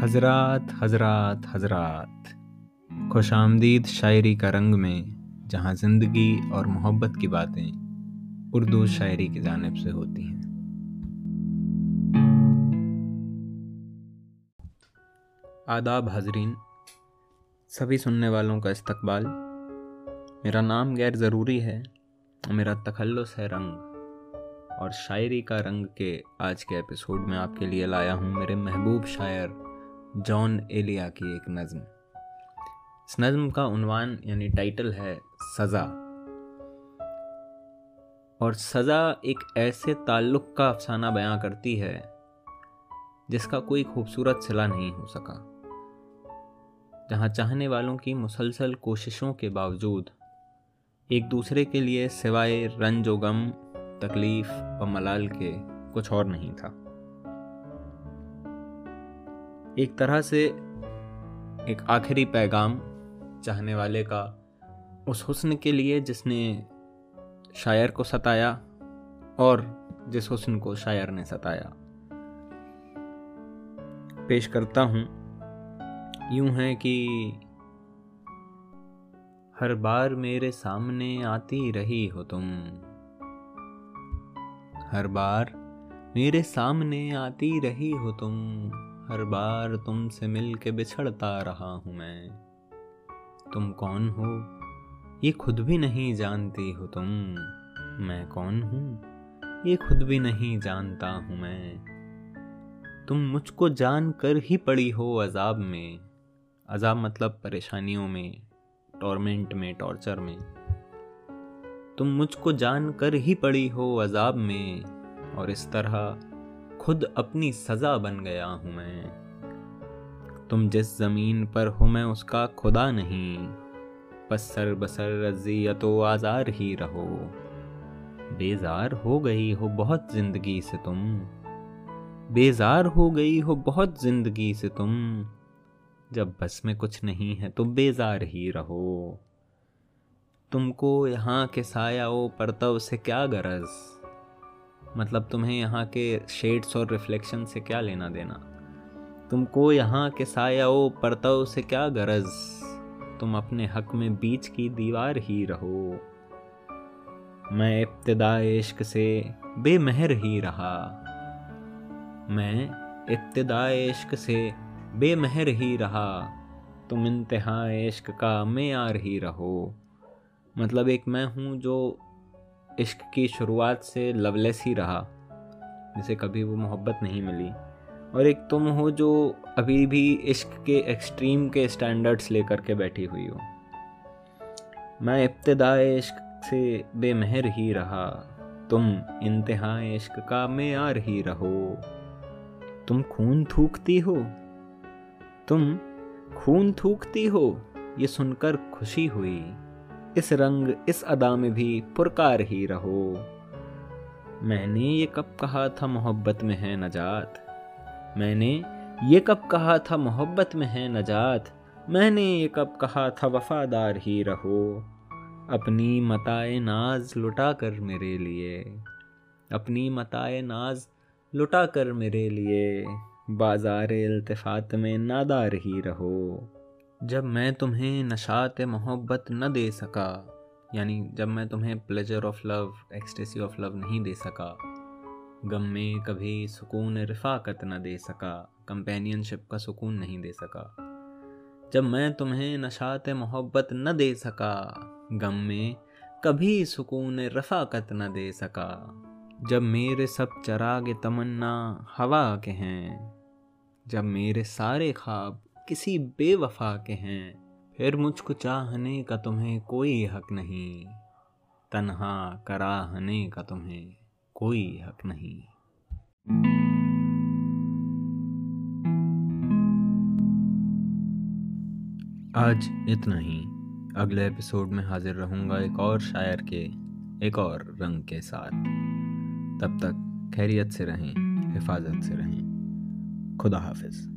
حضرات حضرات حضرات۔ خوش آمدید شاعری کا رنگ میں، جہاں زندگی اور محبت کی باتیں اردو شاعری کی جانب سے ہوتی ہیں۔ آداب حاضرین، سبھی سننے والوں کا استقبال۔ میرا نام غیر ضروری ہے، میرا تخلص ہے رنگ۔ اور شاعری کا رنگ کے آج کے ایپیسوڈ میں آپ کے لیے لایا ہوں میرے محبوب شاعر جان ایلیا کی ایک نظم۔ اس نظم کا عنوان یعنی ٹائٹل ہے سزا۔ اور سزا ایک ایسے تعلق کا افسانہ بیاں کرتی ہے جس کا کوئی خوبصورت صلہ نہیں ہو سکا، جہاں چاہنے والوں کی مسلسل کوششوں کے باوجود ایک دوسرے کے لیے سوائے رنج و غم، تکلیف و ملال کے کچھ اور نہیں تھا۔ ایک طرح سے ایک آخری پیغام چاہنے والے کا اس حسن کے لیے جس نے شاعر کو ستایا اور جس حسن کو شاعر نے ستایا۔ پیش کرتا ہوں۔ یوں ہے کہ ہر بار میرے سامنے آتی رہی ہو تم۔ ہر بار میرے سامنے آتی رہی ہو تم۔ ہر بار تم سے مل کے بچھڑتا رہا ہوں میں۔ تم کون ہو؟ یہ خود بھی نہیں جانتی ہو تم۔ میں کون ہوں؟ یہ خود بھی نہیں جانتا ہوں میں۔ تم مجھ کو جان کر ہی پڑی ہو عذاب میں۔ عذاب مطلب پریشانیوں میں ٹورمنٹ میں ٹارچر میں۔ تم مجھ کو جان کر ہی پڑی ہو عذاب میں۔ اور اس طرح خود اپنی سزا بن گیا ہوں میں۔ تم جس زمین پر ہو میں اس کا خدا نہیں، پس سر بسر رضیت و آزار ہی رہو۔ بیزار ہو گئی ہو بہت زندگی سے تم۔ بیزار ہو گئی ہو بہت زندگی سے تم۔ جب بس میں کچھ نہیں ہے تو بیزار ہی رہو۔ تم کو یہاں کے سایہ و پرتو سے کیا غرض؟ مطلب تمہیں یہاں کے شیڈس اور ریفلیکشن سے کیا لینا دینا؟ تم کو یہاں کے سایہ و پرتو سے کیا غرض؟ تم اپنے حق میں بیچ کی دیوار ہی رہو۔ میں ابتدا عشق سے بے مہر ہی رہا۔ میں ابتدا عشق سے بے مہر ہی رہا۔ تم انتہا عشق کا معیار ہی رہو۔ مطلب ایک میں ہوں جو عشق کی شروعات سے لولیس ہی رہا، جسے کبھی وہ محبت نہیں ملی۔ اور ایک تم ہو جو ابھی بھی عشق کے ایکسٹریم کے اسٹینڈرڈس لے کر کے بیٹھی ہوئی ہو۔ میں ابتدا عشق سے بے مہر ہی رہا، تم انتہا عشق کا معیار ہی رہو۔ تم خون تھوکتی ہو، تم خون تھوکتی ہو، یہ سن کر خوشی ہوئی۔ اس رنگ اس ادا میں بھی پرکار ہی رہو۔ میں نے یہ کب کہا تھا محبت میں ہے نجات؟ میں نے یہ کب کہا تھا محبت میں ہے نجات؟ میں نے یہ کب کہا تھا وفادار ہی رہو۔ اپنی متائے ناز لٹا کر میرے لیے۔ اپنی متائے ناز لٹا کر میرے لیے۔ بازار التفات میں نادار ہی رہو۔ جب میں تمہیں نشات محبت نہ دے سکا یعنی جب میں تمہیں pleasure of love ecstasy of love نہیں دے سکا، غم میں کبھی سکون، رفاقت نہ دے سکا کمپینین شپ کا سکون نہیں دے سکا۔ جب میں تمہیں نشات محبت نہ دے سکا، غم میں کبھی سکون، رفاقت نہ دے سکا۔ جب میرے سب چراغ تمنا ہوا کے ہیں، جب میرے سارے خواب کسی بے وفا کے ہیں۔ پھر مجھ کو چاہنے کا تمہیں کوئی حق نہیں۔ تنہا کراہنے کا تمہیں کوئی حق نہیں۔ آج اتنا ہی۔ اگلے ایپیسوڈ میں حاضر رہوں گا ایک اور شاعر کے، ایک اور رنگ کے ساتھ۔ تب تک خیریت سے رہیں، حفاظت سے رہیں۔ خدا حافظ۔